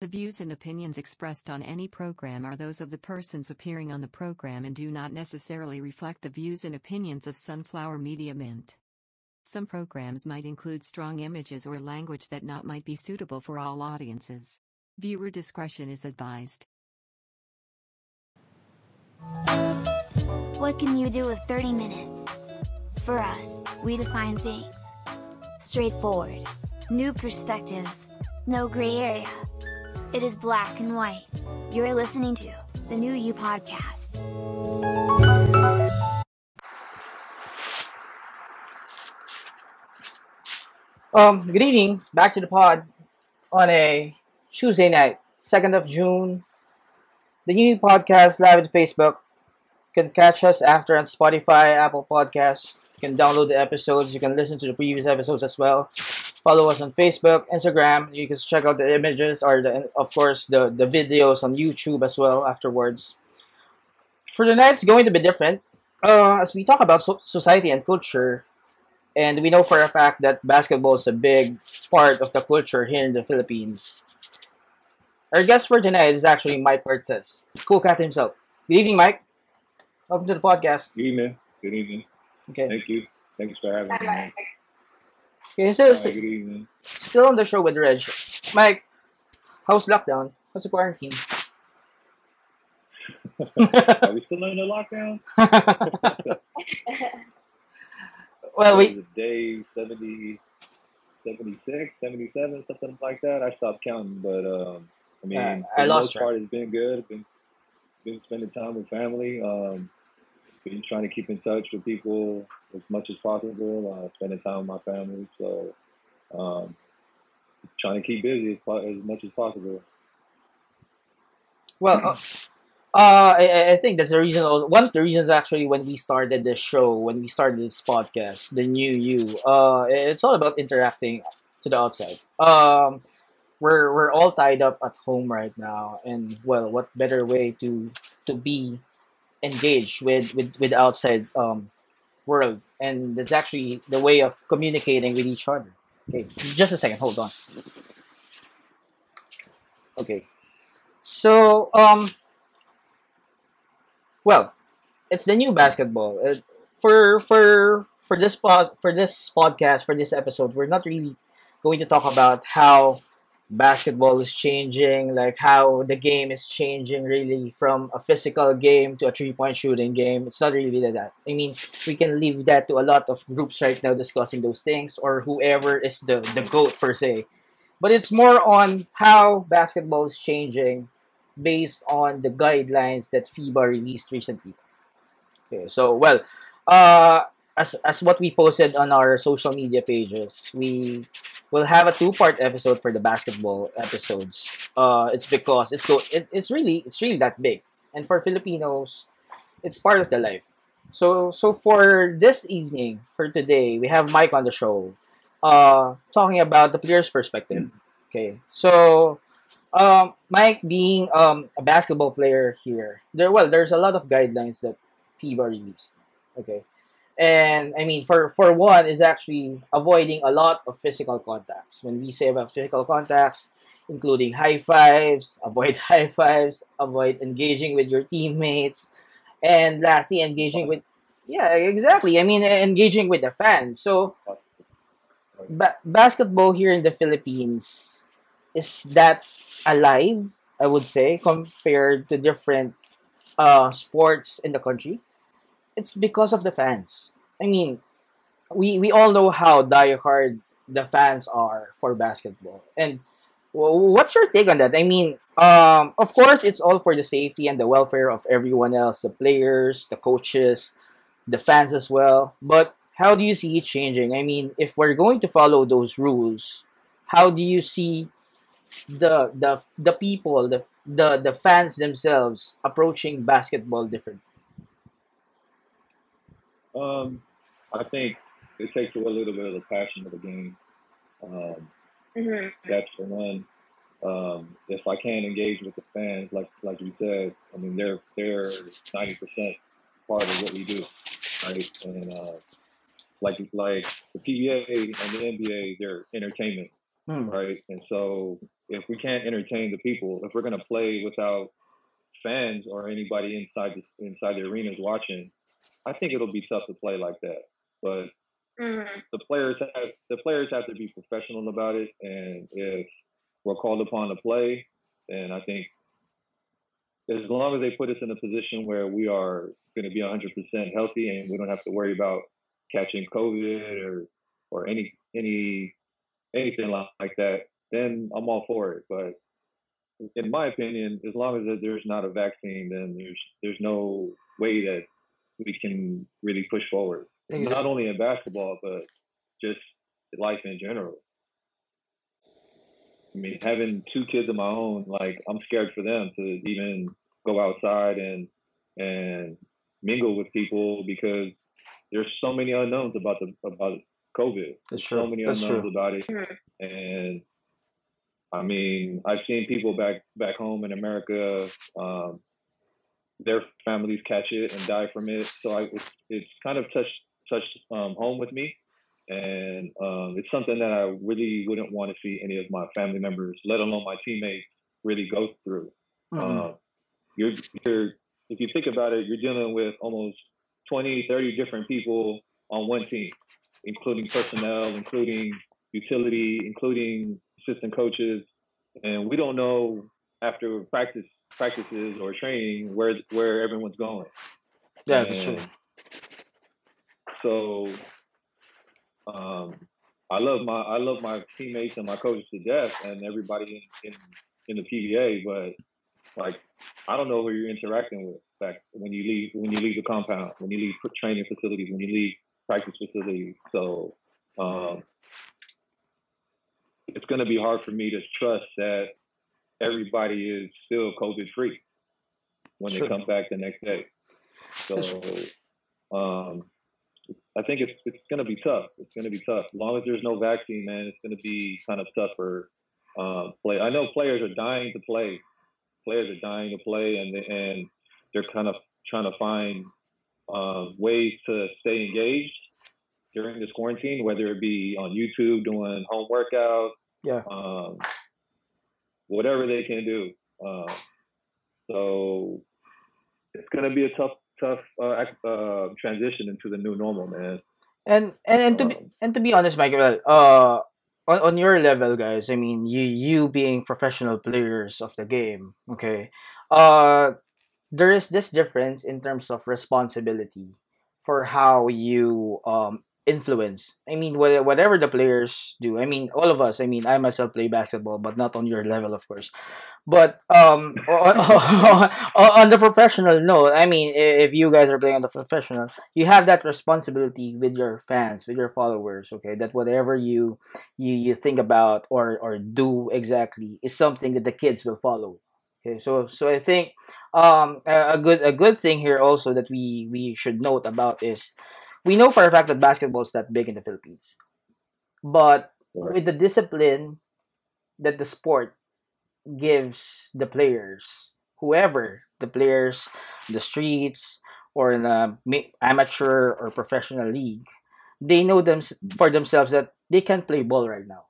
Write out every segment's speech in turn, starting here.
The views and opinions expressed on any program are those of the persons appearing on the program and do not necessarily reflect the views and opinions of Sunflower Media Mint. Some programs might include strong images or language that not might be suitable for all audiences. Viewer discretion is advised. What can you do with 30 minutes? For us, we define things. Straightforward. New perspectives. No gray area. It is black and white. You're listening to the New You Podcast. Um, good evening. Back to the pod on a Tuesday night, 2nd of June. The new You podcast live at Facebook. You can catch us after on Spotify, Apple Podcasts. You can download the episodes. You can listen to the previous episodes as well. Follow us on Facebook, Instagram. You can check out the images or the, of course, the the videos on YouTube as well afterwards. For the night, it's going to be different. Uh, as we talk about so- society and culture, and we know for a fact that basketball is a big part of the culture here in the Philippines. Our guest for tonight is actually Mike Cortez, Cool Cat himself. Good evening, Mike. Welcome to the podcast. Good evening. Good evening. Okay. Thank you. Thanks for having me. Okay, so still on the show with Reg. Mike, how's lockdown? How's the quarantine? Are we still in the lockdown? well, we Day 70, 76, 77, something like that. I stopped counting, but um, I mean, Yeah, for I the lost most part, it's been good. Been been spending time with family. Um, been trying to keep in touch with people as much as possible. Uh, spending time with my family. So, um, trying to keep busy as, as much as possible. well, uh, uh, I, I- think that's the reason. One of the reasons actually when we started this show, when we started this podcast, the new you. Uh, it's all about interacting to the outside. Um, we're we're all tied up at home right now, and well, what better way to to be engaged with with with outside um world, and it's actually the way of communicating with each other. Okay, just a second, hold on. Okay, so um, well, it's the new basketball. Uh, for for for this pod for this podcast for this episode, we're not really going to talk about how basketball is changing, like how the game is changing really from a physical game to a three point shooting game. It's not really that. I mean, we can leave that to a lot of groups right now discussing those things or whoever is the, the GOAT per se. But it's more on how basketball is changing based on the guidelines that FIBA released recently. Okay, so well, uh, as as what we posted on our social media pages, we will have a two part episode for the basketball episodes. Uh, it's because it's go it, it's really it's really that big, and for Filipinos, it's part of the life. So so for this evening, for today, we have Mike on the show, uh, talking about the player's perspective. Okay, so um, Mike being um, a basketball player here, there well, there's a lot of guidelines that FIBA released. Okay, and I mean for for one is actually avoiding a lot of physical contacts. When we say about physical contacts, including high fives, avoid high fives, avoid engaging with your teammates, and lastly, engaging with yeah, exactly. I mean, engaging with the fans. So ba- basketball here in the Philippines is that alive, I would say, compared to different uh, sports in the country. It's because of the fans. I mean, we we all know how diehard the fans are for basketball. And what's your take on that? I mean, um, of course, it's all for the safety and the welfare of everyone else, the players, the coaches, the fans as well. But how do you see it changing? I mean, if we're going to follow those rules, how do you see the the the people, the the, the fans themselves approaching basketball different? Um, I think it takes away a little bit of the passion of the game. Um, hmm that's for one. Um, if I can't engage with the fans, like like you said, I mean they're they're ninety percent part of what we do, right? And uh, like like the PBA and the NBA, they're entertainment. Hmm. right? And so if we can't entertain the people, if we're gonna play without fans or anybody inside the inside the arenas watching, I think it'll be tough to play like that. But hmm the players have the players have to be professional about it, and if we're called upon to play, then I think as long as they put us in a position where we are going to be 100% healthy and we don't have to worry about catching COVID or or any any anything like that, then I'm all for it. But in my opinion, as long as there's not a vaccine, then there's there's no way that we can really push forward. Exactly. Not only in basketball, but just life in general. I mean, having two kids of my own, like I'm scared for them to even go outside and and mingle with people because there's so many unknowns about the about COVID. That's true. So many That's unknowns true. about it, and I mean, I've seen people back back home in America, um, their families catch it and die from it. So I, it's, it's kind of touched touched um, home with me, and um, it's something that I really wouldn't want to see any of my family members, let alone my teammates, really go through. Mhm. Uh, you're, you're, if you think about it, you're dealing with almost 20, 30 different people on one team, including personnel, including utility, including assistant coaches, and we don't know after practice practices or training where where everyone's going. yeah, that's true. So, um, I love my I love my teammates and my coaches to death, and everybody in, in in the PBA. But like, I don't know who you're interacting with back when you leave when you leave the compound, when you leave training facilities, when you leave practice facilities. So, um, it's going to be hard for me to trust that everybody is still COVID free when Sure. they come back the next day. So, um, I think it's it's going to be tough. It's going to be tough. As long as there's no vaccine, man, it's going to be kind of tough for um, play. I know players are dying to play. Players are dying to play, and and they're kind of trying to find um, ways to stay engaged during this quarantine, whether it be on YouTube doing home workouts, Yeah. um, whatever they can do. Um, so it's going to be a tough, tough uh, uh, transition into the new normal, man. And and and to be Um, and to be honest, Michael, uh, on, on your level, guys, I mean, you you being professional players of the game, okay, uh, there is this difference in terms of responsibility for how you um influence. I mean, wha- whatever the players do. I mean, all of us. I mean, I myself play basketball, but not on your level, of course. But um, on, on the professional note, I mean, if you guys are playing on the professional, you have that responsibility with your fans, with your followers. Okay, that whatever you you you think about or or do exactly is something that the kids will follow. Okay, so so I think um a good a good thing here also that we we should note about is we know for a fact that basketball is that big in the Philippines, but Right. with the discipline that the sport gives the players, whoever the players, the streets or in a amateur or professional league, they know them for themselves that they can play ball right now.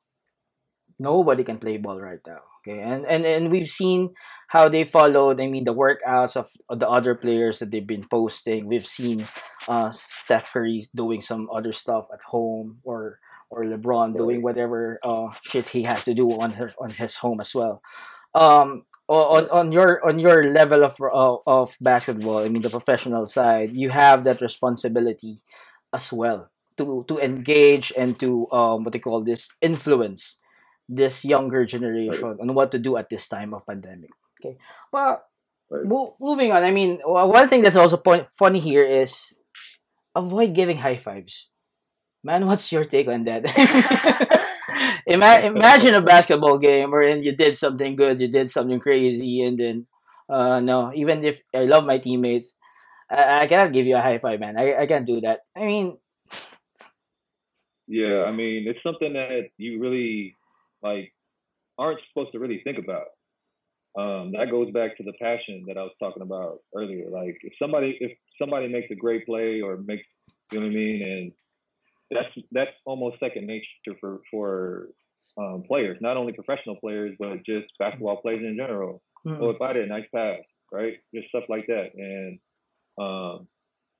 Nobody can play ball right now. Okay, and and and we've seen how they followed. I mean, the workouts of, the other players that they've been posting. We've seen uh, Steph Curry doing some other stuff at home, or or LeBron doing whatever uh, shit he has to do on her on his home as well. Um, on on your on your level of of, of basketball, I mean the professional side, you have that responsibility as well to to engage and to um what they call this influence this younger generation on what to do at this time of pandemic. Okay, but Right. mo- moving on. I mean, one thing that's also point funny here is avoid giving high fives. Man, what's your take on that? Ima- imagine a basketball game wherein you did something good, you did something crazy, and then, uh, no, even if I love my teammates, I, I cannot give you a high five, man. I, I can't do that. I mean, Yeah, I mean, it's something that you really like aren't supposed to really think about. Um, that goes back to the passion that I was talking about earlier. Like if somebody if somebody makes a great play or makes you know what I mean, and that's that's almost second nature for for um, players, not only professional players, but just basketball players in general. Mm. Oh, if I did a nice pass, right? Just stuff like that. And um,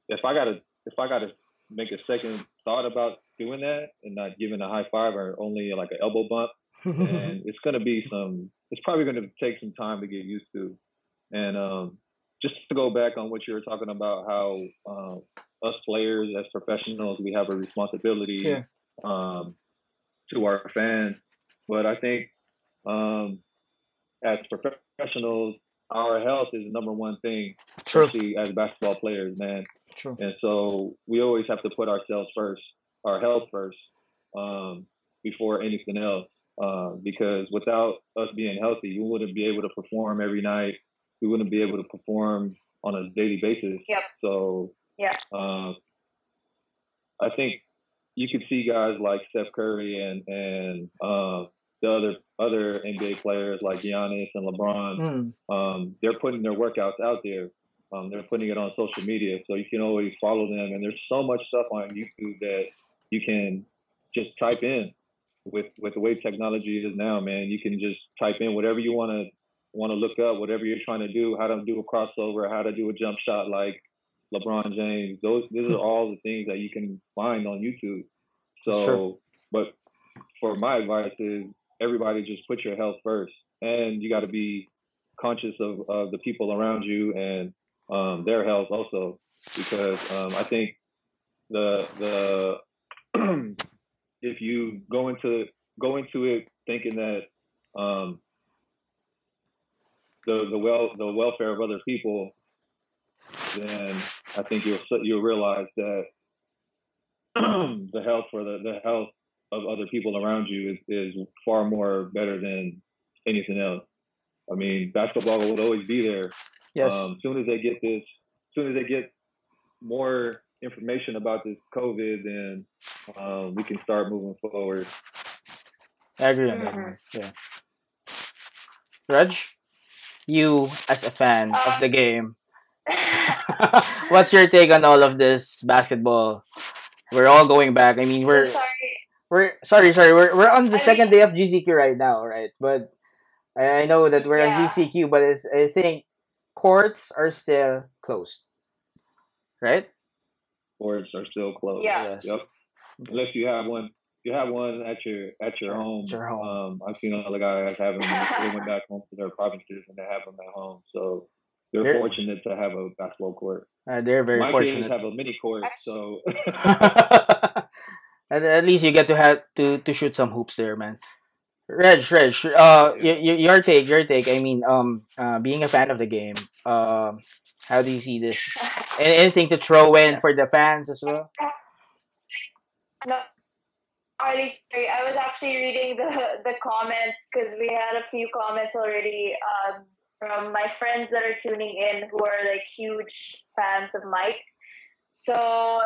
if I gotta if I gotta make a second thought about doing that and not giving a high five or only like an elbow bump, and it's gonna be some it's probably gonna take some time to get used to. And um, just to go back on what you were talking about, how um, us players as professionals we have a responsibility Yeah. um, to our fans. But I think um, as professionals, our health is the number one thing, True. especially as basketball players, man. True. And so we always have to put ourselves first, our health first, um, before anything else. Uh, because without us being healthy, we wouldn't be able to perform every night. We wouldn't be able to perform on a daily basis. Yep. So Yeah. um, I think you could see guys like Steph Curry and and uh, the other other NBA players like Giannis and LeBron Mm. um, they're putting their workouts out there. Um, they're putting it on social media, so you can always follow them. And there's so much stuff on YouTube that you can just type in. With with the way technology is now, man, you can just type in whatever you want to want to look up, whatever you're trying to do, how to do a crossover, how to do a jump shot like LeBron James. Those these are all the things that you can find on YouTube. So, Sure. but for my advice is everybody just put your health first, and you got to be conscious of, of the people around you and um, their health also, because um, I think the the if you go into go into it thinking that um, the the well the welfare of other people, then I think you'll you'll realize that the health for the, the health of other people around you is, is far more better than anything else. I mean, basketball will always be there. Yes. Um, soon as they get this, as soon as they get more information about this COVID, then um, we can start moving forward. I agree on that. Mhm. one. Yeah. Reg, you as a fan of Um, the game, what's your take on all of this basketball? We're all going back. I mean, we're sorry. we're sorry, sorry. We're we're on the I second mean- day of GCQ right now, right? But I I know that we're on Yeah. GCQ, but it's, I think courts are still closed, right? Courts are still closed. Yeah. Yes. Yep. Unless you have one, you have one at your at your home. At your home. Um, I've seen other guys having they went back home to their provinces and they have them at home. So they're They're- fortunate to have a basketball court. Uh, they're very My fortunate. kids have a mini court, so at, at least you get to have to to shoot some hoops there, man. Reg, Reg, uh, y- y- your take, your take. I mean, um, uh, being a fan of the game, um, how do you see this? Anything to throw in for the fans as well? No, Arlie, sorry, I was actually reading the the comments because we had a few comments already um, from my friends that are tuning in who are like huge fans of Mike. So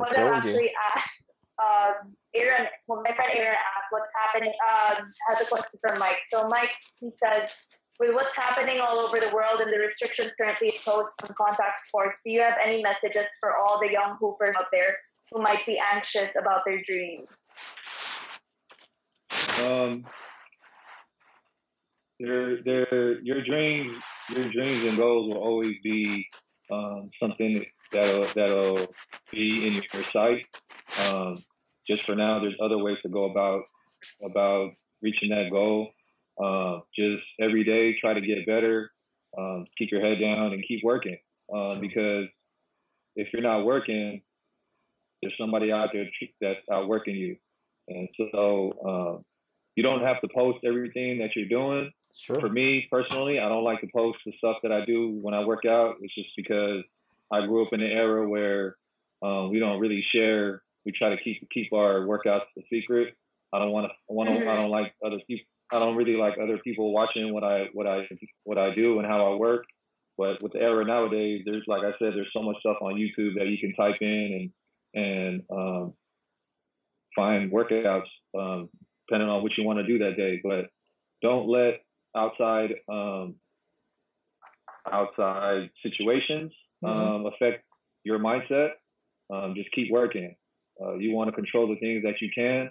I what I told you. actually asked, um, Aaron, well, my friend Aaron asked what's happening, um, has a question for Mike. So Mike, he says, with what's happening all over the world and the restrictions currently imposed on contact sports, do you have any messages for all the young hoopers out there who might be anxious about their dreams? um, their their your dreams your dreams and goals will always be um, something that'll that'll be in your sight. Um, just for now, there's other ways to go about about reaching that goal. Uh, just every day, try to get better. Um, keep your head down and keep working. Um, because if you're not working, there's somebody out there that's outworking you. And so um, you don't have to post everything that you're doing. Sure. For me personally, I don't like to post the stuff that I do when I work out. It's just because I grew up in an era where um, we don't really share. We try to keep keep our workouts a secret. I don't want to. I want to. I Mhm. don't like other people. I don't really like other people watching what I what I what I do and how I work. But with the era nowadays, there's like I said, there's so much stuff on YouTube that you can type in and and um, find workouts um, depending on what you want to do that day. But don't let outside um, outside situations Mhm. um, affect your mindset. Um, just keep working. Uh, you want to control the things that you can,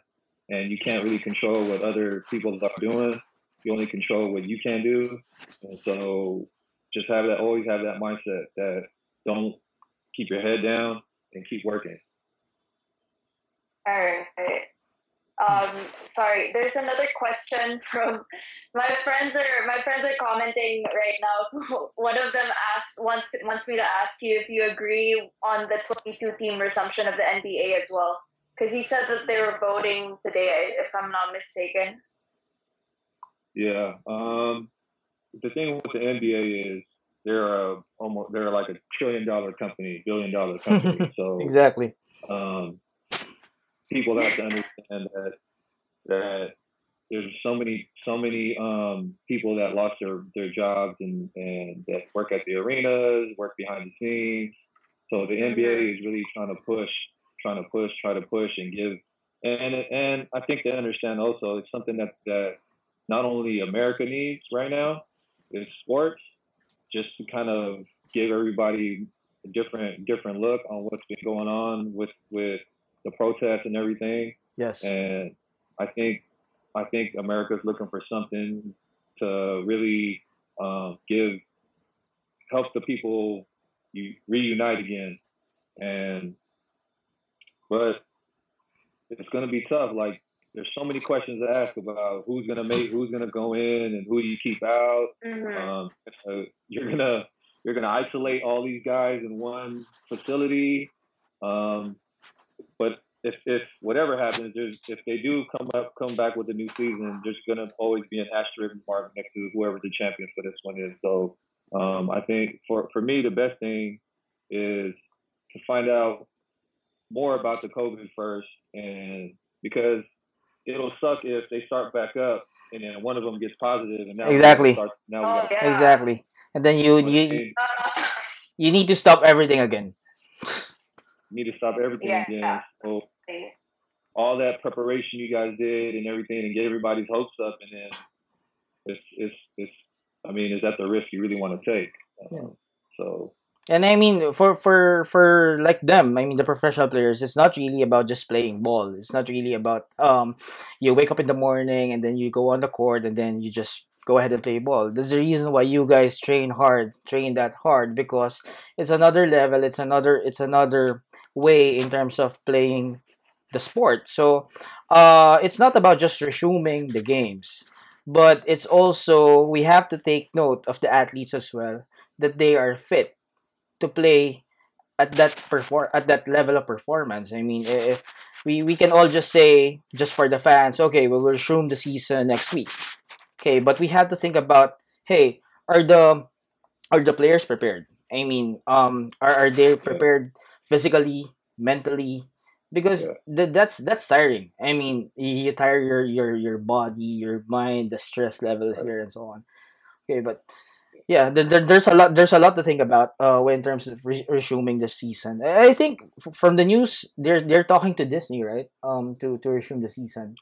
and you can't really control what other people are doing. You only control what you can do, and so just have that. Always have that mindset that don't keep your head down and keep working. All right. Um, sorry, there's another question from my friends are my friends are commenting right now. So one of them asked wants wants me to ask you if you agree on the 22 team resumption of the NBA as well, because he said that they were voting today, if I'm not mistaken. Yeah. Um, the thing with the NBA is they're a almost they're like a trillion dollar company, billion dollar company. so exactly. Um, people have to understand that that there's so many so many um, people that lost their, their jobs and, and that work at the arenas, work behind the scenes. So the NBA mm-hmm. is really trying to push, trying to push, try to push and give. And and I think they understand also it's something that that not only America needs right now is sports, just to kind of give everybody a different different look on what's been going on with with the protests and everything. Yes. And I think I think America's looking for something to really um, give help the people you reunite again. And but it's going to be tough. Like there's so many questions to ask about who's going to make, who's going to go in, and who do you keep out. Mm-hmm. Um, so you're gonna you're gonna isolate all these guys in one facility. Um, but if if whatever happens, if they do come up come back with a new season, there's gonna always be an asterisk mark next to whoever the champion for this one is. So um, I think for for me, the best thing is to find out more about the COVID first, and because it'll suck if they start back up and then one of them gets positive and now exactly start, now oh, yeah. exactly and then you you you need to stop everything again need to stop everything yeah. again. So all that preparation you guys did and everything, and get everybody's hopes up, and then it's it's it's. I mean, is that the risk you really want to take? Um, so. And I mean, for for for like them, I mean, the professional players, it's not really about just playing ball. It's not really about um, you wake up in the morning and then you go on the court and then you just go ahead and play ball. There's the reason why you guys train hard, train that hard because it's another level. It's another it's another way in terms of playing the sport. So uh, it's not about just resuming the games, but it's also we have to take note of the athletes as well that they are fit to play at that perform at that level of performance. I mean, if we we can all just say just for the fans, okay, we'll resume the season next week. Okay, but we have to think about hey, are the are the players prepared? I mean, um, are, are they prepared physically, mentally, because yeah. th- that's that's tiring. I mean, you tire your your your body, your mind, the stress levels right. here, and so on. Okay, but yeah, there, there, there's a lot there's a lot to think about uh in terms of re- resuming the season. I think f- from the news they're they're talking to Disney, right? Um, to to resume the season.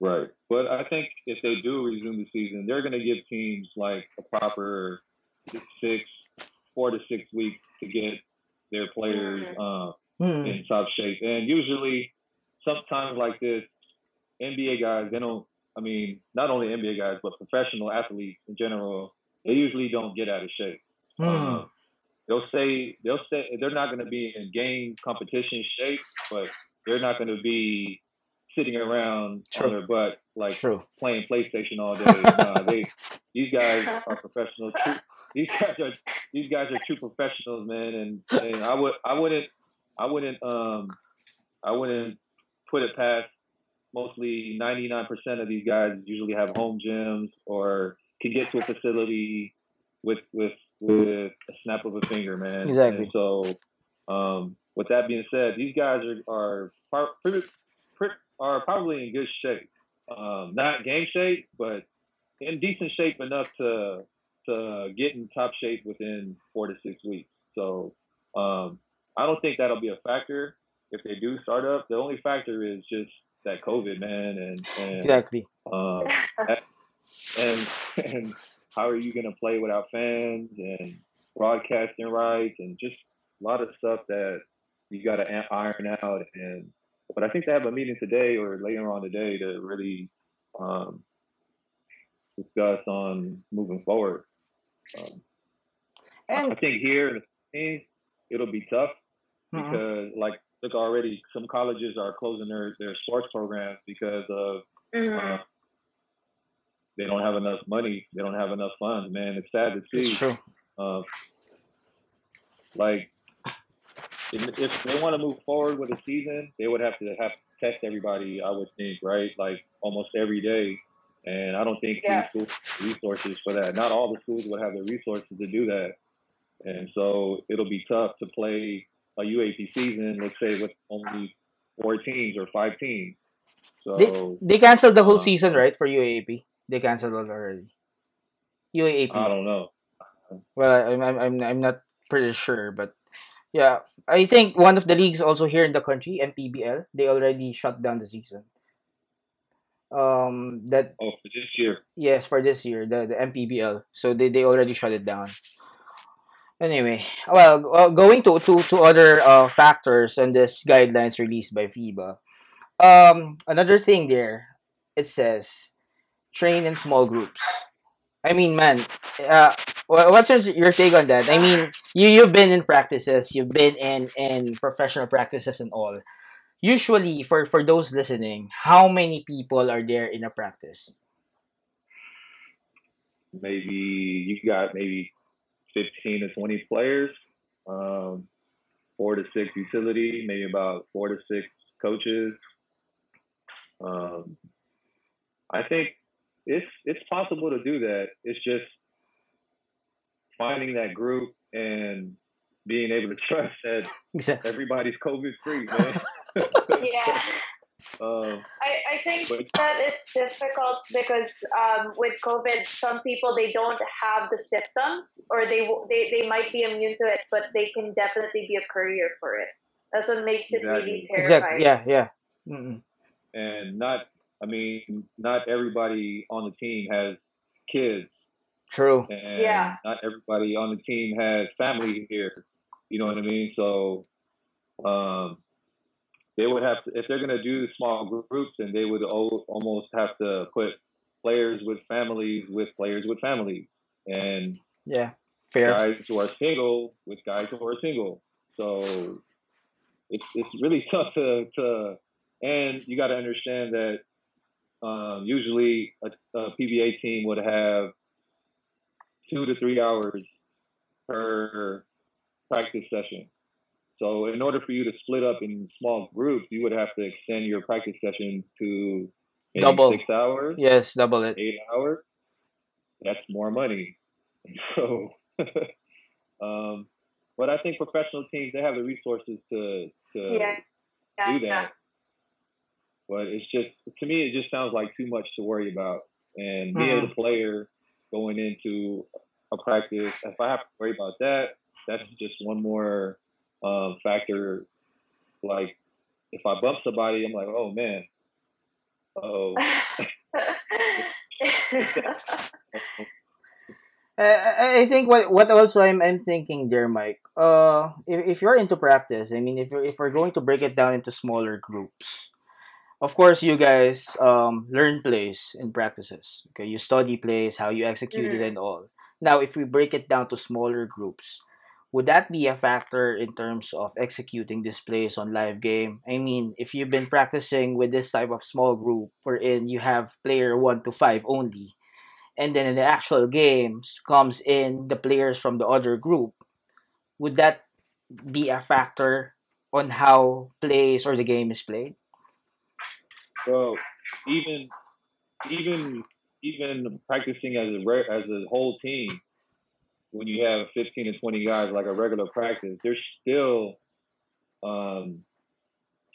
Right, but I think if they do resume the season, they're going to give teams like a proper six, four to six weeks to get their players uh, mm. in top shape. And usually, sometimes like this, NBA guys they don't. I mean, not only NBA guys, but professional athletes in general, they usually don't get out of shape. Mm. Um, they'll say they'll say they're not going to be in game competition shape, but they're not going to be sitting around True. on their butt like True. playing PlayStation all day. nah, they these guys are professional these guys are these guys are true professionals, man. And, and I would I wouldn't I wouldn't um I wouldn't put it past mostly 99% of these guys usually have home gyms or can get to a facility with with with a snap of a finger, man. Exactly. And so, um, with that being said, these guys are are are probably in good shape. Um, not game shape, but in decent shape enough to to get in top shape within four to six weeks. So um, I don't think that'll be a factor if they do start up. The only factor is just that COVID, man, and, and exactly. Um, and and how are you going to play without fans and broadcasting rights and just a lot of stuff that you got to iron out. And but I think they have a meeting today or later on today to really um, discuss on moving forward. Um, I think here in the it'll be tough Mhm. because, like, look, already some colleges are closing their, their sports programs because of Mhm. uh, they don't have enough money, they don't have enough funds. Man, it's sad to see. it's true. Uh, like, if, if they want to move forward with a season, they would have to have to test everybody. I would think, right? Like almost every day. And I don't think Yeah. these schools have resources for that. Not all the schools would have the resources to do that. And so it'll be tough to play a UAAP season, let's say with only four teams or five teams. They So they canceled the whole uh, season, right? For UAAP, they canceled it already. UAAP. I don't know. Well, I'm I'm I'm I'm not pretty sure, but yeah, I think one of the leagues also here in the country, MPBL, they already shut down the season. Um, that Oh, for this year. yes for this year, the the MPBL, so they they already shut it down. Anyway, well, uh, going to to to other uh factors and this guidelines released by FIBA. Um, another thing there, it says train in small groups. I mean, man, uh, what's your, your take on that? I mean, you you've been in practices, you've been in in professional practices and all. Usually, for for those listening, how many people are there in a practice? maybe you got maybe 15 to 20 players, um, four to six utility, maybe about four to six coaches. Um, I think it's it's possible to do that. It's just finding that group and being able to trust that Exactly. everybody's COVID free, man. Yeah. um, I, I think but that it's difficult because um, with COVID, some people they don't have the symptoms, or they they they might be immune to it, but they can definitely be a courier for it. That's what makes it really Exactly. Exactly. terrifying. Yeah. Yeah. Mm-mm. and not, I mean, not everybody on the team has kids. True. and Yeah. not everybody on the team has family here. You know what I mean? So um, they would have to, if they're going to do small groups, and they would almost have to put players with families with players with families, and Yeah. Fair. guys who are single with guys who are single. So it's it's really tough to to, and you got to understand that um, usually a, a PBA team would have two to three hours per practice session. So in order for you to split up in small groups, you would have to extend your practice session to maybe Double. six hours, Yes. Double it. eight hours. That's more money. So, um, but I think professional teams they have the resources to to Yeah. Yeah. do that. But it's just to me, it just sounds like too much to worry about. And me as a player going into a practice, if I have to worry about that, that's just one more um, factor. Like if I bump somebody, I'm like, oh man, oh. I, I I think what what also I'm I'm thinking there, Mike. Uh, if, if you're into practice, I mean, if if we're going to break it down into smaller groups, of course, you guys um learn plays in practices. Okay, you study plays, how you execute it, Mhm. and all. Now, if we break it down to smaller groups, would that be a factor in terms of executing displays on live game? I mean, if you've been practicing with this type of small group, wherein you have player one to five only, and then in the actual games comes in the players from the other group, would that be a factor on how plays or the game is played? Well, even even even practicing as a as a whole team, when you have fifteen to twenty guys like a regular practice, there's still um,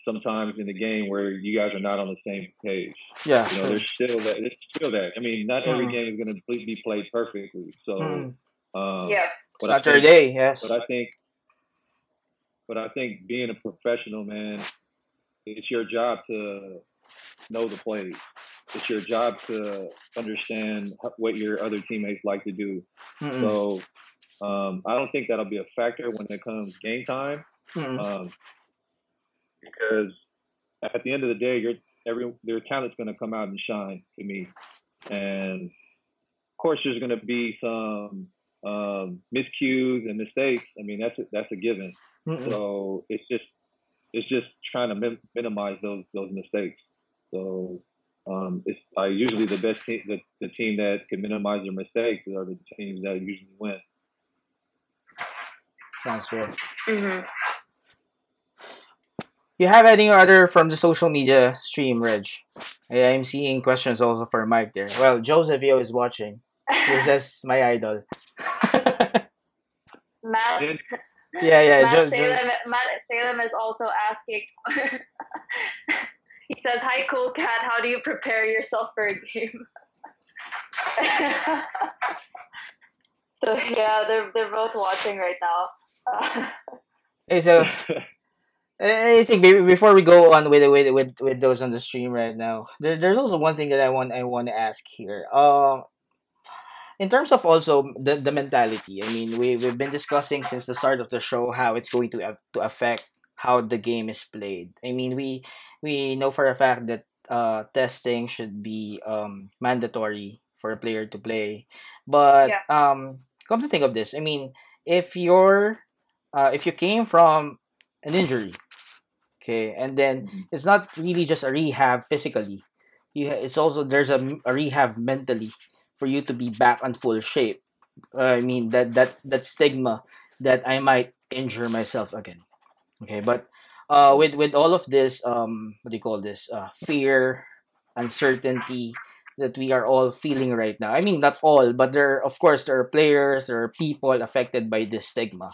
sometimes in the game where you guys are not on the same page. Yeah. You know, there's still that. There's still that. I mean, not every Mhm. game is going to be played perfectly. So, Mm. um, yeah. but I think- Saturday, yes. but I think, but I think being a professional, man, it's your job to know the plays. It's your job to understand what your other teammates like to do. Mm-mm. So um, I don't think that'll be a factor when it comes game time um, because at the end of the day, your every their talent's going to come out and shine to me, and of course there's going to be some um, miscues and mistakes. I mean that's a, that's a given. Mm-mm. So it's just it's just trying to min- minimize those those mistakes. So um, it's uh, usually the best team, the, the team that can minimize their mistakes are the teams that usually win. Sounds good. hmm You have any other from the social media stream, Reg? I, I'm seeing questions also for Mike there. Well, Joseph Yeo is watching. He says my idol. Matt, And yeah, yeah. Matt, Jo- Jo- Salem, Matt Salem is also asking. he says, "Hi, cool cat. How do you prepare yourself for a game?" so yeah, they're they're both watching right now. hey, so I think before we go on with with with, with those on the stream right now, there, there's also one thing that I want I want to ask here. Uh, in terms of also the, the mentality, I mean, we we've been discussing since the start of the show how it's going to to affect how the game is played. I mean, we we know for a fact that uh, testing should be um, mandatory for a player to play, but Yeah. um, come to think of this, I mean, if you're uh, if you came from an injury, okay, and then Mhm. it's not really just a rehab physically. You it's also there's a, a rehab mentally for you to be back on full shape. Uh, I mean that that that stigma that I might injure myself again. Okay, but uh, with with all of this, um, what do you call this? Uh, fear, uncertainty that we are all feeling right now. I mean, not all, but there, of course, there are players, there are people affected by this stigma.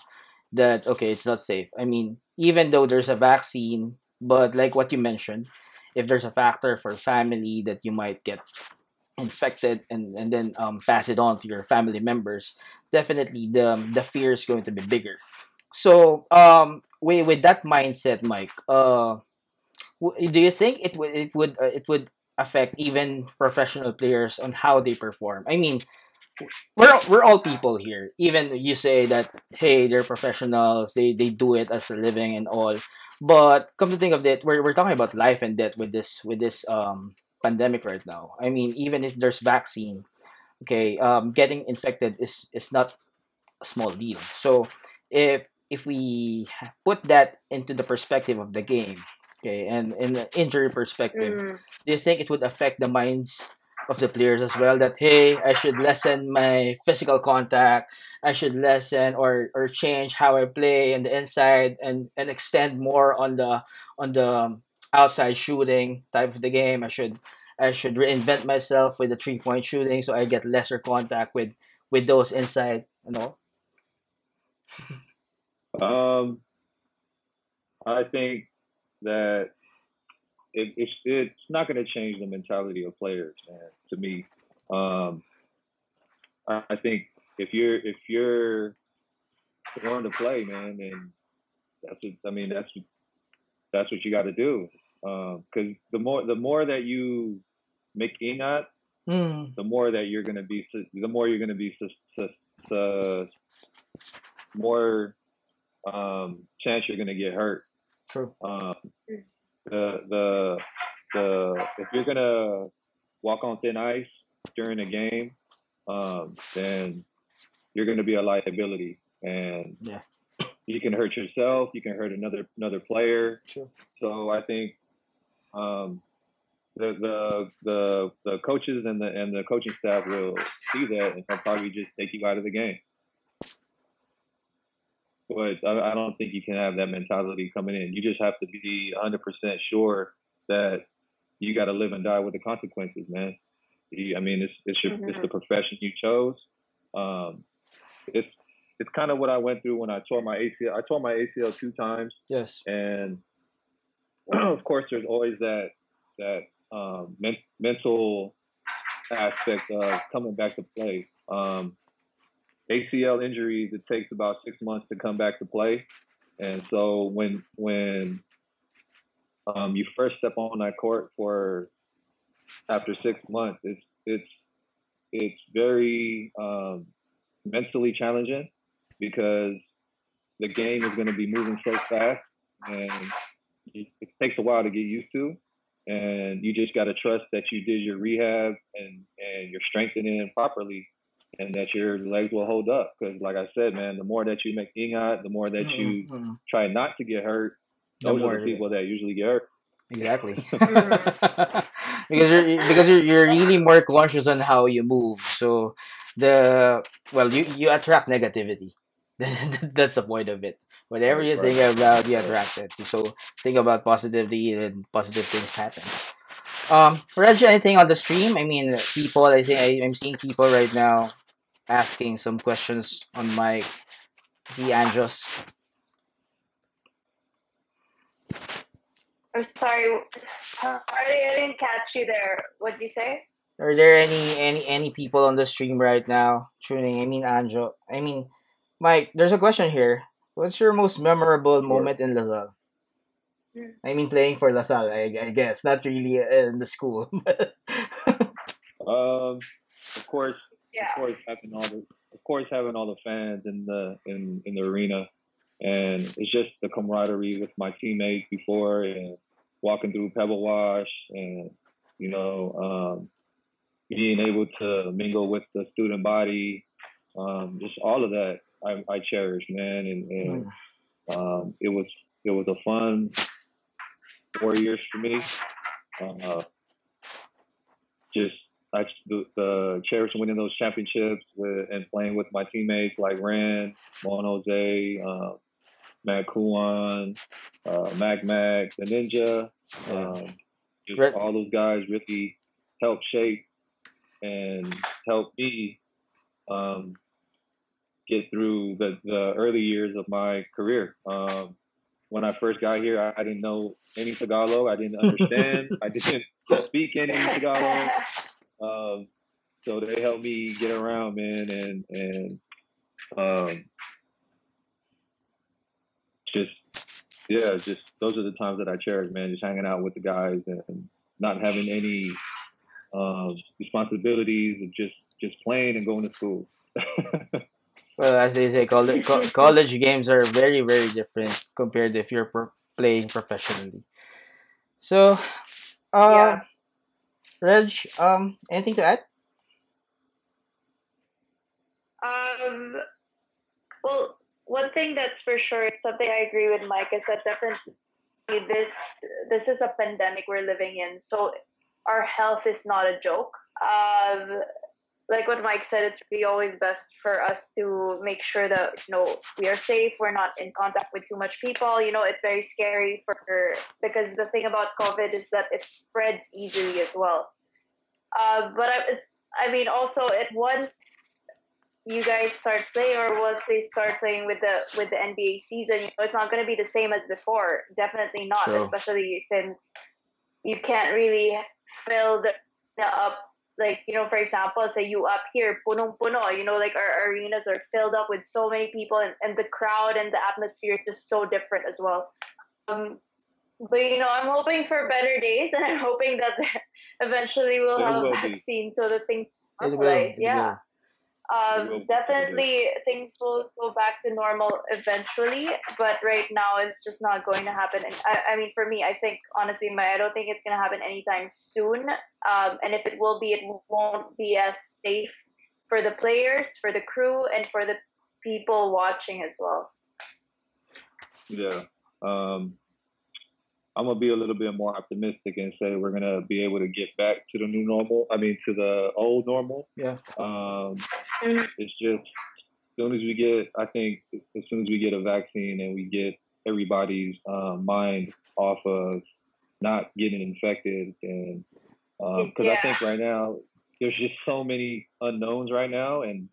That okay, it's not safe. I mean, even though there's a vaccine, but like what you mentioned, if there's a factor for family that you might get infected and, and then um, pass it on to your family members, definitely the the fear is going to be bigger. So um, with, with that mindset, Mike, uh, do you think it would it would uh, it would affect even professional players on how they perform? I mean, we're we're all people here. Even you say that hey, they're professionals, they they do it as a living and all. But come to think of it, we're we're talking about life and death with this with this um pandemic right now. I mean, even if there's vaccine, okay, um, getting infected is is not a small deal. So if if we put that into the perspective of the game, okay, and in the injury perspective, Mm. do you think it would affect the minds of the players as well that hey i should lessen my physical contact i should lessen or or change how i play in the inside and and extend more on the on the outside shooting type of the game i should i should reinvent myself with the three point shooting so i get lesser contact with with those inside you know Um, I think that it, it's it's not going to change the mentality of players, man. To me, um, I, I think if you're if you're born to play, man, then that's what, I mean that's that's what you got to do. Because the more the more that you make Enot, mm, the more that you're going to be the more you're going to be sus- sus- sus- more um, chance you're going to get hurt. true Um, the the the if you're gonna walk on thin ice during a game, um, then you're gonna be a liability, and Yeah. you can hurt yourself. You can hurt another another player. True. So I think um, the the the the coaches and the and the coaching staff will see that and probably just take you out of the game. But I, I don't think you can have that mentality coming in. You just have to be 100% sure that you got to live and die with the consequences, man. You, I mean, it's it's your it's the profession you chose. Um, it's it's kind of what I went through when I tore my ACL. I tore my ACL two times, yes and of course, there's always that that um, men- mental aspect of coming back to play. Um, ACL injuries, it takes about six months to come back to play, and so when when um, you first step on that court for after six months, it's it's it's very um, mentally challenging because the game is going to be moving so fast and it, it takes a while to get used to, and you just got to trust that you did your rehab and and you're strengthening properly, and that your legs will hold up. Because like I said, man, the more that you make ingat, the more that you Mhm. try not to get hurt. The Those more- are the people that usually get hurt. Exactly. because you're because you're, you're really more conscious on how you move. So the well you you attract negativity. That's the point of it. Whatever you think about, you attract it. So think about positivity and positive things happen. Um, Reg, anything on the stream? I mean, people. I think I'm seeing people right now asking some questions on my see Anjos. I'm sorry. Sorry, I didn't catch you there. What did you say? Are there any any any people on the stream right now tuning? I mean, Anjo. I mean, Mike. There's a question here. What's your most memorable moment in La Salle? Hmm. I mean, playing for La Salle. I, I guess not really in the school. Um, of course, Yeah. of course having all the of course having all the fans in the in in the arena. And it's just the camaraderie with my teammates before and walking through pebble wash and you know um being able to mingle with the student body um just all of that i i cherish man. And, and um it was it was a fun four years for me. Uh just I the, the cherish winning those championships with and playing with my teammates like Rand, Mon Jose, uh, Mac Cuan, uh, Mac Mac, the Ninja. Um, just all those guys really helped shape and help me um, get through the, the early years of my career. Um, when I first got here, I, I didn't know any Tagalog. I didn't understand. I didn't speak any Tagalog. Um, so they helped me get around, man, and and um, just yeah, just those are the times that I cherish, man. Just hanging out with the guys and not having any um, responsibilities of just just playing and going to school. well, as they say, college co- college games are very very different compared to if you're pro- playing professionally. So, uh, Yeah. Reg, um, anything to add? Um, well, one thing that's for sure, something I agree with Mike is that definitely this this is a pandemic we're living in, so our health is not a joke. Um, like what Mike said, it's really always best for us to make sure that you know we are safe. We're not in contact with too much people. You know, it's very scary for because the thing about COVID is that it spreads easily as well. Uh, but I, it's I mean also at once you guys start playing or once they start playing with the with the NBA season, you know, it's not going to be the same as before. Definitely not, True. especially since you can't really fill the the up like you know for example say you up here punong puno you know like our arenas are filled up with so many people and, and the crowd and the atmosphere is just so different as well um but you know i'm hoping for better days and i'm hoping that eventually we'll There have a be. vaccine so that things normalize yeah will. There will um, definitely things will go back to normal eventually, but right now it's just not going to happen. And I, I mean, for me, I think honestly, my, I don't think it's going to happen anytime soon. Um, and if it will be, it won't be as safe for the players, for the crew, and for the people watching as well. Yeah. Um, I'm gonna be a little bit more optimistic and say we're gonna be able to get back to the new normal. I mean, to the old normal. Yeah. Um, it's just as soon as we get, I think, as soon as we get a vaccine and we get everybody's uh, mind off of not getting infected, and because I Yeah. think right now there's just so many unknowns right now, and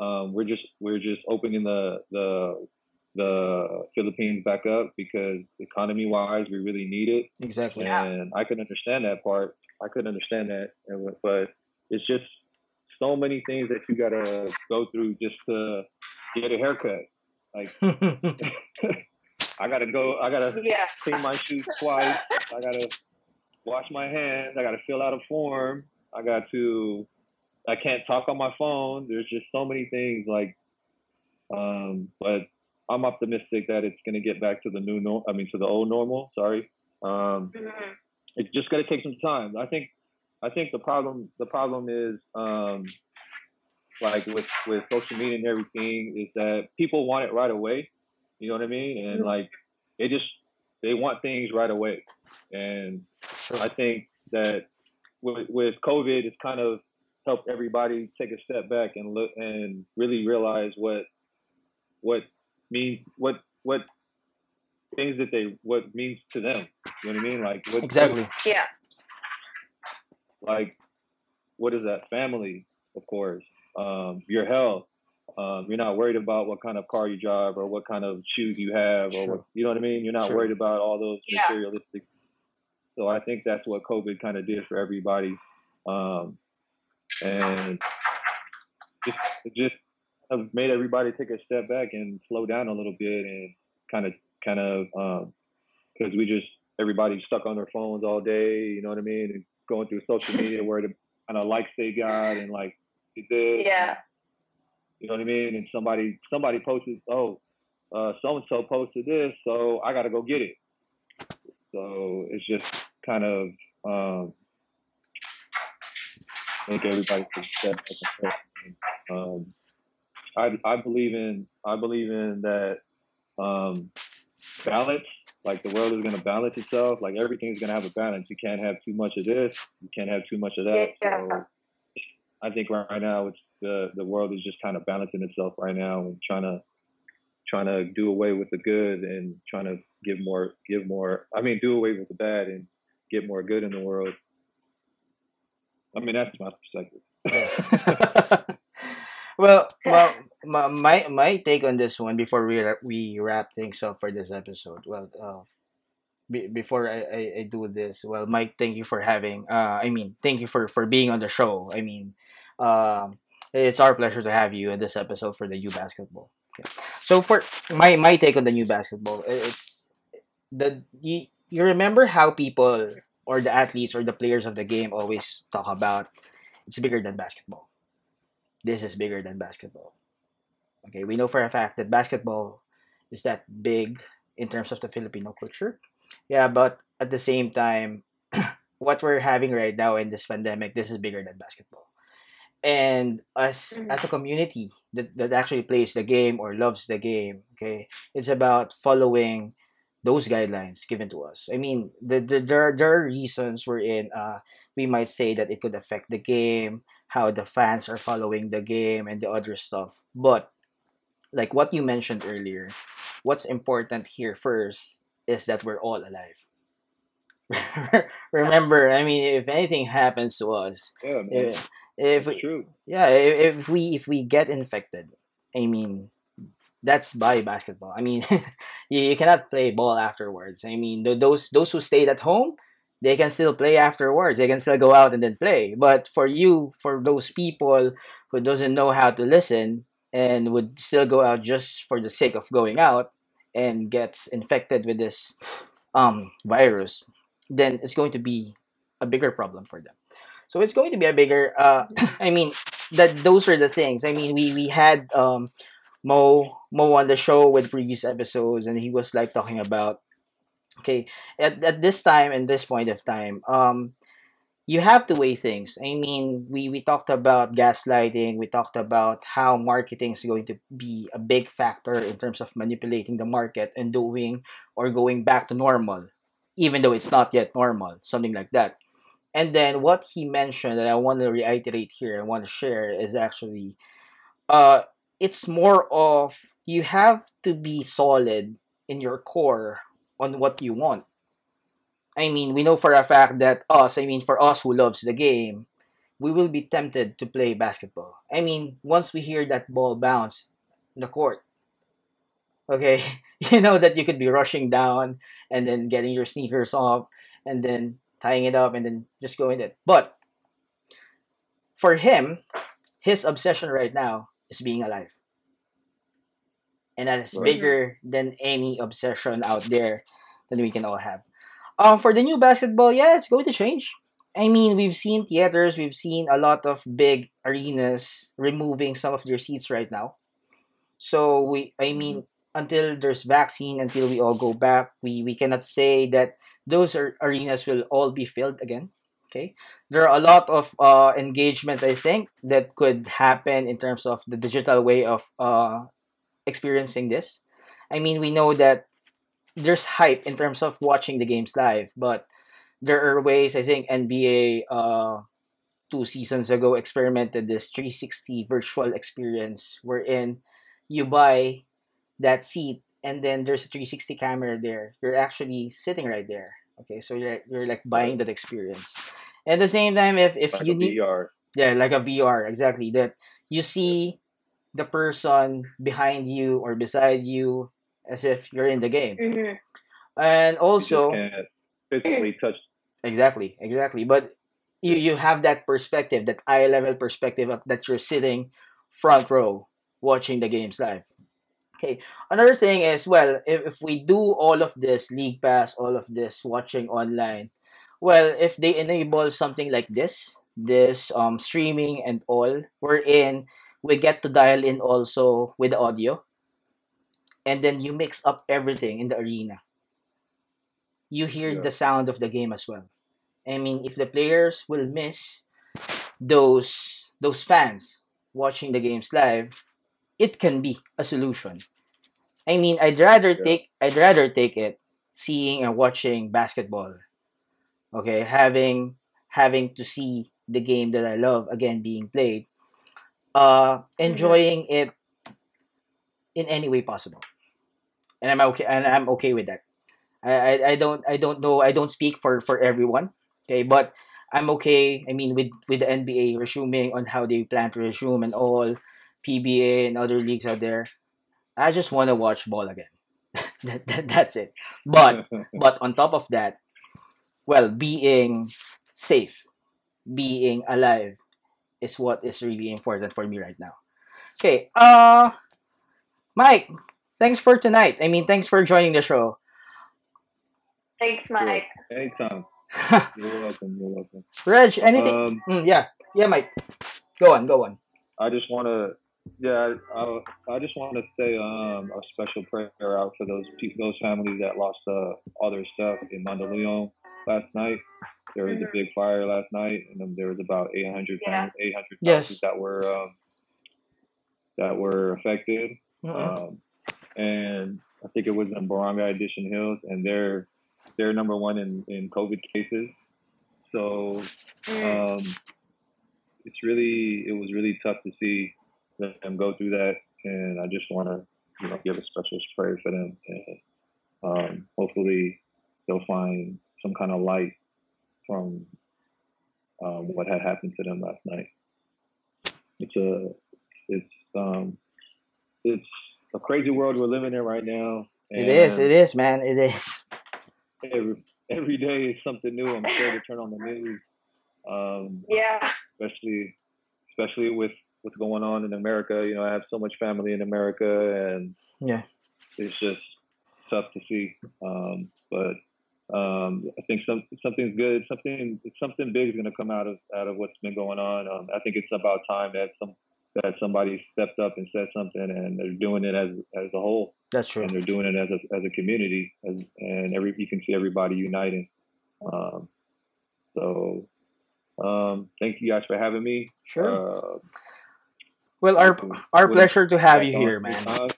um, we're just we're just opening the the the Philippines back up because economy wise we really need it Exactly. Yeah. and I could understand that part. I could understand that, but it's just so many things that you gotta go through just to get a haircut. Like I gotta go, I gotta Yeah. clean my shoes twice. I gotta wash my hands. I gotta fill out a form. I got to. I can't talk on my phone. There's just so many things like, um, but I'm optimistic that it's going to get back to the new norm. I mean, to the old normal. Sorry. Um, Mhm. it's just going to take some time. I think. I think the problem. The problem is, um, like with with social media and everything, is that people want it right away. You know what I mean? And Mhm. like, they just they want things right away. And I think that with, with COVID, it's kind of helped everybody take a step back and look and really realize what what means what what things that they what means to them. You know what I mean? Like what, Exactly. Yeah. like what is that? Family, of course. Um, your health. Um, you're not worried about what kind of car you drive or what kind of shoes you have or what you know what I mean. You're not Sure. worried about all those Yeah. materialistic. So I think that's what COVID kind of did for everybody, um, and just just have made everybody take a step back and slow down a little bit and kind of kind of because we just everybody's stuck on their phones all day. You know what I mean? And going through social media where the kind of likes they got and like did this. Yeah. You know what I mean? And somebody somebody posted, oh, uh, so and so posted this, so I got to go get it. So it's just kind of um, make everybody take a step back and. Um, I I believe in I believe in that um, balance. Like the world is going to balance itself. Like everything's going to have a balance. You can't have too much of this. You can't have too much of that. Yeah. So I think right, right now it's the the world is just kind of balancing itself right now and trying to trying to do away with the good and trying to give more give more. I mean, do away with the bad and get more good in the world. I mean, that's my perspective. well, well, my, my take on this one before we wra- we wrap things up for this episode. Well, uh, be, before I, I, I do this, well, Mike, thank you for having. Uh, I mean, thank you for for being on the show. I mean, um, it's our pleasure to have you in this episode for the U basketball. Okay. So for my my take on the new basketball, it's the you, you remember how people or the athletes or the players of the game always talk about it's bigger than basketball. This is bigger than basketball. Okay, we know for a fact that basketball is that big in terms of the Filipino culture. Yeah, but at the same time, what we're having right now in this pandemic, this is bigger than basketball. And us Mhm. as a community that, that actually plays the game or loves the game, okay, it's about following those guidelines given to us. I mean, the, the, there, are- there are reasons wherein uh, we might say that it could affect the game, how the fans are following the game, and the other stuff. But, like what you mentioned earlier, what's important here first is that we're all alive. Remember, I mean, if anything happens to us, yeah, if, if we, True. yeah if, if we if we get infected i mean that's by basketball i mean you, you cannot play ball afterwards i mean th- those those who stayed at home they can still play afterwards they can still go out and then play but for you for those people who doesn't know how to listen and would still go out just for the sake of going out and gets infected with this um virus then it's going to be a bigger problem for them so it's going to be a bigger. Uh, I mean, that those are the things. I mean, we we had um, Mo Mo on the show with previous episodes, and he was like talking about okay at at this time and this point of time, um, you have to weigh things. I mean, we we talked about gaslighting. We talked about how marketing is going to be a big factor in terms of manipulating the market and doing or going back to normal, even though it's not yet normal, something like that. And then what he mentioned that I want to reiterate here i want to share is actually uh it's more of you have to be solid in your core on what you want. I mean, we know for a fact that us, I mean for us who loves the game, we will be tempted to play basketball. I mean, once we hear that ball bounce the court, okay, you know that you could be rushing down and then getting your sneakers off and then tying it up and then just going it. But for him, his obsession right now is being alive. And that is bigger than any obsession out there that we can all have. Um, for the new basketball, yeah, it's going to change. I mean, we've seen theaters, we've seen a lot of big arenas removing some of their seats right now. So we, I mean, until there's vaccine, until we all go back, we we cannot say that those are, arenas will all be filled again. Okay, there are a lot of uh, engagement I think that could happen in terms of the digital way of uh, experiencing this. I mean, we know that there's hype in terms of watching the games live, but there are ways I think NBA uh, two seasons ago experimented this 360 virtual experience wherein you buy that seat and then there's a 360 camera there. You're actually sitting right there. Okay, so you're, you're like buying that experience. At the same time, if if Like you need VR. yeah, like a VR, exactly. That you see the person behind you or beside you as if you're in the game. hmm And also, can't physically touch. exactly, exactly. But you you have that perspective, that eye level perspective of that you're sitting front row watching the games live. Okay. Another thing is, well, if, if we do all of this league pass, all of this watching online, well, if they enable something like this, this um streaming and all, wherein we get to dial in also with the audio, and then you mix up everything in the arena. You hear Yeah. the sound of the game as well. I mean, if the players will miss those those fans watching the games live, it can be a solution. I mean, I'd rather Yeah. take I'd rather take it seeing and watching basketball. Okay, having having to see the game that I love again being played. Uh enjoying it in any way possible. And I'm okay and I'm okay with that. I, I, I don't I don't know I don't speak for for everyone. Okay, but I'm okay. I mean with with the NBA resuming on how they plan to resume and all PBA and other leagues out there. I just want to watch ball again. that, that, that's it. But but on top of that, well, being safe, being alive is what is really important for me right now. Okay, uh Mike, thanks for tonight. I mean, thanks for joining the show. Thanks, Sure. Mike. Anytime. You're welcome. You're welcome. Reg, anything? Um, Mm, yeah, yeah, Mike. Go on, go on. I just want to, yeah, I, I just want to say um, a special prayer out for those pe- those families that lost uh, all their stuff in Mandaluyong last night. There was a Mhm. big fire last night, and then there was about 800 Yeah. 800 Yes. houses that were um, that were affected. Mm-mm. Um, and I think it was in Barangay Addition Hills, and they're they're number one in, in COVID cases. So Mm. um, it's really it was really tough to see them go through that, and I just want to you know give a special prayer for them, and um, hopefully they'll find some kind of light from um, what had happened to them last night. It's a it's um it's a crazy world we're living in right now. It is. It is, man. It is. Every, every day is something new. I'm scared to turn on the news. Um, Yeah. especially especially with what's going on in America. You know, I have so much family in America, and Yeah. it's just tough to see. Um, but um, I think some something's good. Something something big is going to come out of out of what's been going on. Um, I think it's about time that some that somebody stepped up and said something, and they're doing it as as a whole, That's true. and they're doing it as a as a community, as, and every you can see everybody uniting. Um, so. Um, thank you guys for having me. Sure. Uh, Well, our our pleasure to have you here, man.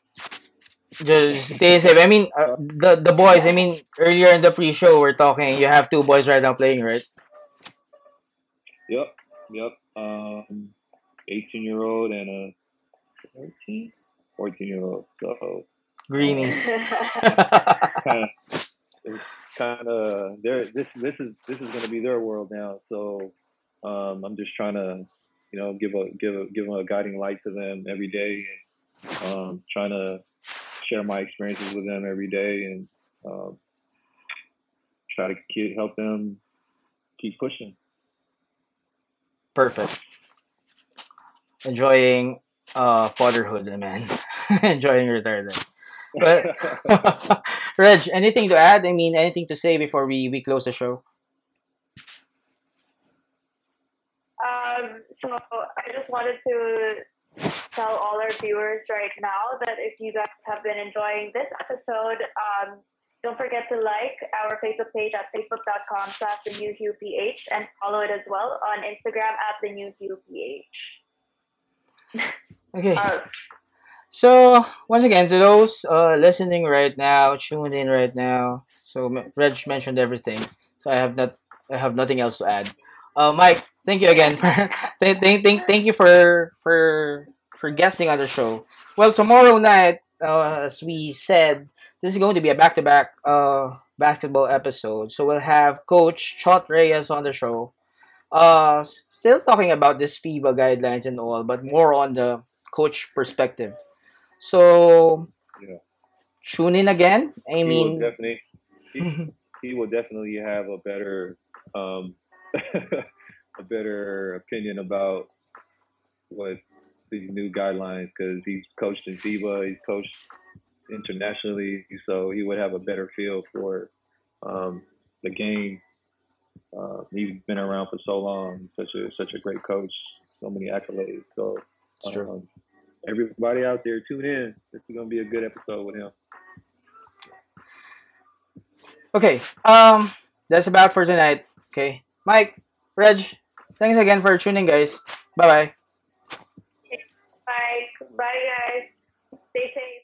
Time. Just stay safe. I mean, uh, the the boys. I mean, earlier in the pre-show, we're talking. You have two boys right now playing, right? Yep, yep. Um, 18 year old and a 13, 14 year old. So Greenies. kind of, kind of there. This this is this is going to be their world now. So um, I'm just trying to, you know, give a give a give them a guiding light to them every day, and um, trying to share my experiences with them every day, and um, try to keep, help them keep pushing. Perfect. Enjoying uh fatherhood, man. Enjoying retirement. But Reg, anything to add? I mean, anything to say before we we close the show? Um, so I just wanted to tell all our viewers right now that if you guys have been enjoying this episode, um, don't forget to like our Facebook page at facebook.com slash the new Hugh PH and follow it as well on Instagram at the new Hugh PH. Okay. Uh, So once again, to those uh, listening right now, tuned in right now. So Reg mentioned everything. So I have not, I have nothing else to add. Uh, Mike, thank you again for thank, thank, thank, thank you for for for guesting on the show. Well, tomorrow night, uh, as we said, this is going to be a back-to-back uh, basketball episode. So we'll have Coach Chot Reyes on the show. Uh, still talking about this FIBA guidelines and all, but more on the coach perspective. So Yeah. tune in again. I he will definitely he, he will definitely have a better um, a better opinion about what these new guidelines because he's coached in FIBA, he's coached internationally, so he would have a better feel for um, the game. Uh, he's been around for so long, such a such a great coach, so many accolades. So um, everybody out there, tune in. This is gonna be a good episode with him. Okay, um, that's about for tonight. Okay, Mike, Reg, thanks again for tuning, guys. Bye bye. Bye. Bye, guys. Stay safe.